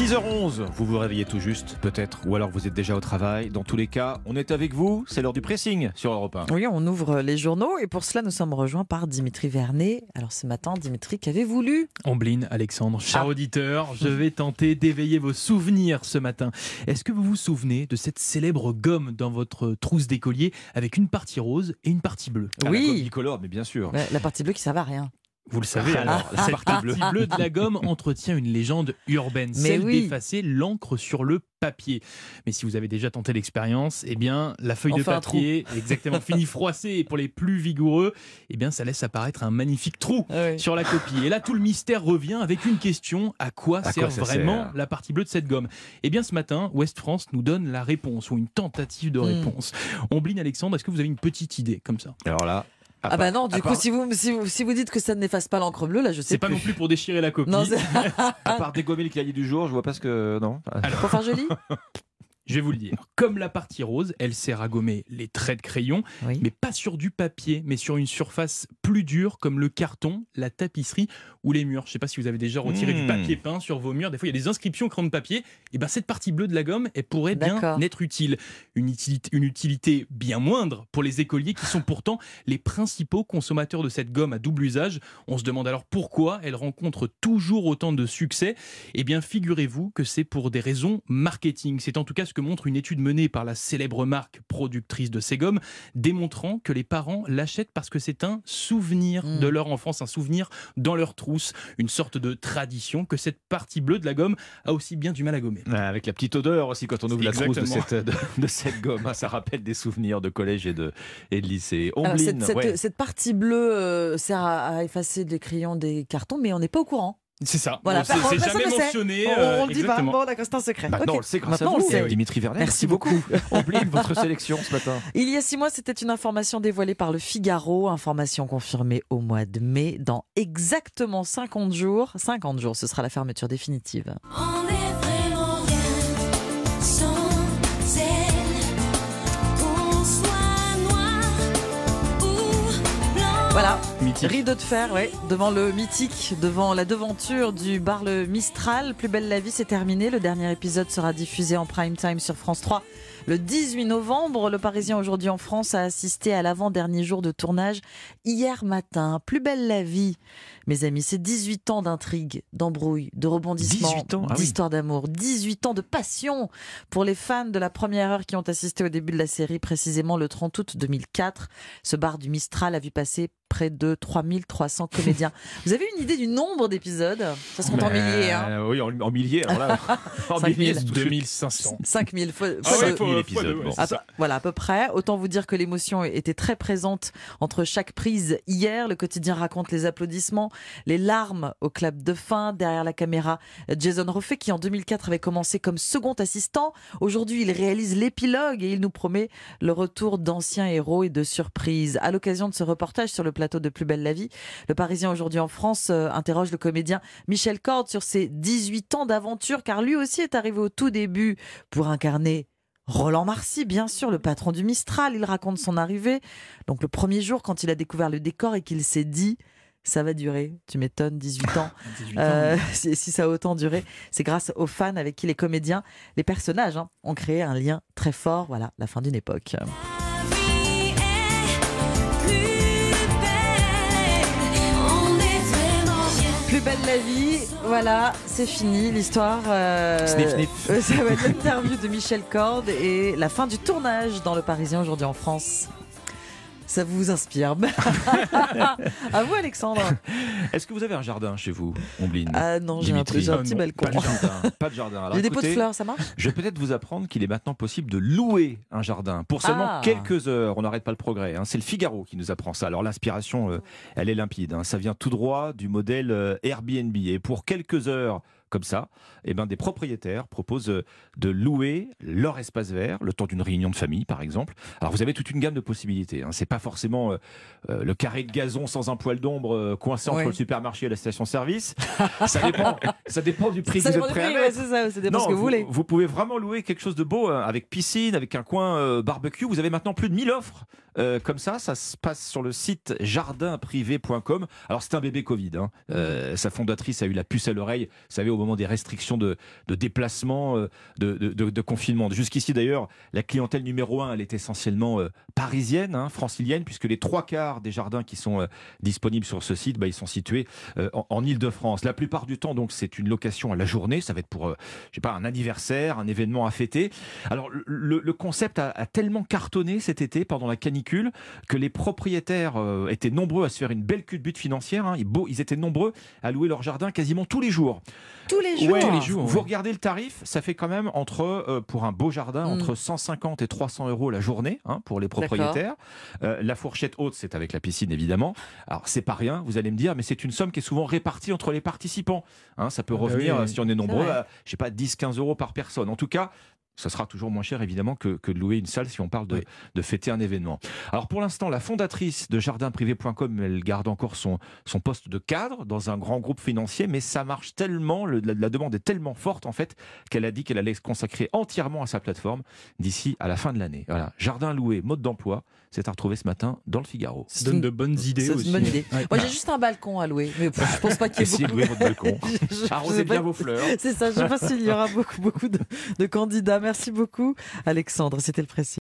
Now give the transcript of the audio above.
6h11, vous vous réveillez tout juste, peut-être, ou alors vous êtes déjà au travail. Dans tous les cas, on est avec vous, c'est l'heure du pressing sur Europe 1. Oui, on ouvre les journaux et pour cela, nous sommes rejoints par Dimitri Vernet. Alors ce matin, Dimitri, qu'avez-vous lu? Ambline, Alexandre, cher Ah. auditeur, je vais tenter d'éveiller vos souvenirs ce matin. Est-ce que vous vous souvenez de cette célèbre gomme dans votre trousse d'écolier avec une partie rose et une partie bleue? Ah, la Oui. gomme bicolore, mais bien sûr. La partie bleue qui servait à rien. Vous le savez alors, la cette partie bleue. partie bleue de la gomme entretient une légende urbaine, Mais celle oui. d'effacer l'encre sur le papier. Mais si vous avez déjà tenté l'expérience, eh bien la feuille de papier, exactement finie froissée, et pour les plus vigoureux, eh bien ça laisse apparaître un magnifique trou. sur la copie. Et là, tout le mystère revient avec une question à quoi À sert quoi vraiment sert la partie bleue de cette gomme? Eh bien, ce matin, Ouest France nous donne la réponse ou une tentative de Hmm. réponse. Ombline Alexandre, est-ce que vous avez une petite idée comme ça? Alors là. Ah part- bah non, du coup, part- si vous, si, vous, si vous dites que ça n'efface pas l'encre bleue, là, je sais C'est pas non plus pour déchirer la copie. Non, c'est- À part dégommer le cahier du jour, je vois pas ce que. Non. pour faire joli Je vais vous le dire. Comme la partie rose, elle sert à gommer les traits de crayon, Oui. mais pas sur du papier, mais sur une surface plus dure comme le carton, la tapisserie ou les murs. Je sais pas si vous avez déjà retiré du Mmh. papier peint sur vos murs. Des fois, il y a des inscriptions crayon de papier. Et ben cette partie bleue de la gomme, elle pourrait bien être utile. Une utilité, une utilité bien moindre pour les écoliers qui sont pourtant les principaux consommateurs de cette gomme à double usage. On se demande alors pourquoi elle rencontre toujours autant de succès. Eh bien, figurez-vous que c'est pour des raisons marketing. C'est en tout cas ce que montre une étude menée par la célèbre marque productrice de ces gommes, démontrant que les parents l'achètent parce que c'est un souvenir Mm. de leur enfance, un souvenir dans leur trousse, une sorte de tradition que cette partie bleue de la gomme a aussi bien du mal à gommer. Ah, Avec la petite odeur aussi quand on ouvre la trousse de cette, de, de cette gomme. Ça rappelle des souvenirs de collège et de, et de lycée. Cette, cette- ouais. cette partie bleue euh, sert à, à effacer des crayons, des cartons, mais on n'est pas au courant. C'est ça. Voilà, Bon, c'est jamais sait. mentionné. on euh, on le dit pas. Bon, d'accord, c'est un secret. Maintenant, Ok. on le sait grâce Maintenant, à vous, Dimitri Vernet. Merci beaucoup. Ombline, votre sélection ce matin. Il y a six mois, c'était une information dévoilée par le Figaro, information confirmée au mois de mai. Dans exactement 50 jours, 50 jours, ce sera la fermeture définitive. On Voilà, Mythique. rideau de fer, ouais, devant le mythique, devant la devanture du bar Le Mistral. Plus belle la vie, c'est terminé. Le dernier épisode sera diffusé en prime time sur France 3 le 18 novembre. Le Parisien aujourd'hui en France a assisté à l'avant-dernier jour de tournage hier matin. Plus belle la vie, mes amis, c'est 18 ans d'intrigue, d'embrouille, de rebondissement, 18 ans, ah oui. d'histoire d'amour, 18 ans de passion pour les fans de la première heure qui ont assisté au début de la série, précisément le 30 août 2004. Ce bar du Mistral a vu passer près de 3300 comédiens. Vous avez une idée du nombre d'épisodes? Ça se compte en milliers, hein Oui, en, en milliers. Alors là, en 5 000. milliers, c'est tout de suite. 2500. 5000 fois, Ah fois ouais, deux. faut- 000 faut- épisodes, ouais, bon. c'est À ça. peu- voilà, à peu près. Autant vous dire que l'émotion était très présente entre chaque prise hier. Le quotidien raconte les applaudissements, les larmes au clap de fin. Derrière la caméra, Jason Roffey, qui en 2004 avait commencé comme second assistant. Aujourd'hui, il réalise l'épilogue et il nous promet le retour d'anciens héros et de surprises. À l'occasion de ce reportage sur le plateau de Plus belle la vie, le Parisien aujourd'hui en France euh, interroge le comédien Michel Corde sur ses 18 ans d'aventure, car lui aussi est arrivé au tout début pour incarner Roland Marcy, bien sûr, le patron du Mistral, il raconte son arrivée. Donc le premier jour, quand il a découvert le décor et qu'il s'est dit, ça va durer, tu m'étonnes, 18 ans. 18 ans. Euh, si, si ça a autant duré, c'est grâce aux fans avec qui les comédiens, les personnages hein, ont créé un lien très fort. Voilà, la fin d'une époque. Plus belle la vie, voilà, c'est fini l'histoire. euh, sniff. euh, Ça va être l'interview de Michel Corde et la fin du tournage dans Le Parisien aujourd'hui en France. Ça vous inspire À vous Alexandre Est-ce que vous avez un jardin chez vous, Ombline Ah non, j'ai un, Ah petit balcon. Pas de jardin. Pas de jardin. Alors, J'ai des pots de fleurs, ça marche? Je vais peut-être vous apprendre qu'il est maintenant possible de louer un jardin pour seulement Ah. quelques heures. On n'arrête pas le progrès. hein. C'est le Figaro qui nous apprend ça. Alors l'inspiration, euh, elle est limpide. hein. Ça vient tout droit du modèle euh, Airbnb. Et pour quelques heures comme ça, eh ben, des propriétaires proposent euh, de louer leur espace vert le temps d'une réunion de famille, par exemple. Alors vous avez toute une gamme de possibilités. Hein. C'est pas forcément euh, euh, le carré de gazon sans un poil d'ombre euh, coincé entre Oui. le supermarché et la station-service. ça dépend. Ça dépend du prix Ça que vous êtes prêt à prix, ouais, mettre. c'est ça, ça dépend Non, ce que vous, voulez. Vous pouvez vraiment louer quelque chose de beau hein, avec piscine, avec un coin euh, barbecue. Vous avez maintenant plus de 1000 offres euh, comme ça. Ça se passe sur le site jardinprivé.com. Alors c'est un bébé Covid. hein. Euh, sa fondatrice a eu la puce à l'oreille, vous savez, au moment des restrictions de, de déplacement, euh, de, de- de- confinement. Jusqu'ici d'ailleurs, la clientèle numéro un, elle est essentiellement euh, parisienne, hein, francilienne, puisque les trois quarts des jardins qui sont euh, disponibles sur ce site, bah, ils sont situés euh, en, en Ile-de-France. La plupart du temps, donc, c'est une location à la journée. Ça va être pour, je sais pas, un anniversaire, un événement à fêter. Alors, le, le concept a, a tellement cartonné cet été pendant la canicule que les propriétaires euh, étaient nombreux à se faire une belle culbute financière. hein. Ils, beau- ils étaient nombreux à louer leur jardin quasiment tous les jours. Tous les jours. Ouais, Tous les jours, Vous ouais. regardez le tarif, ça fait quand même entre, euh, pour un beau jardin, Mm. entre 150 et 300 euros la journée hein, pour les propriétaires. Euh, la fourchette haute, c'est avec la piscine évidemment. Alors c'est pas rien, vous allez me dire, mais c'est une somme qui est souvent répartie entre les participants. Hein, ça peut Ah bah revenir, oui. si on est nombreux, à, je sais pas, 10-15 euros par personne. En tout cas, ça sera toujours moins cher évidemment que, que de louer une salle si on parle de, Oui. de fêter un événement. Alors pour l'instant, la fondatrice de jardinprivé.com, elle garde encore son, son poste de cadre dans un grand groupe financier, mais ça marche tellement, le- la, la demande est tellement forte en fait, qu'elle a dit qu'elle allait se consacrer entièrement à sa plateforme d'ici à la fin de l'année. Voilà, jardin loué, mode d'emploi, c'est à retrouver ce matin dans le Figaro. Ça donne de bonnes idées C'est aussi. une bonne idée. Ouais. Moi, j'ai juste un balcon à louer, mais je pense pas qu'il y ait Essayez de beaucoup. louer votre balcon. Je- je- je Arrosez bien vos fleurs. C'est ça, je ne sais pas s'il y aura beaucoup, beaucoup de, de candidats. Merci beaucoup, Alexandre. C'était le précis.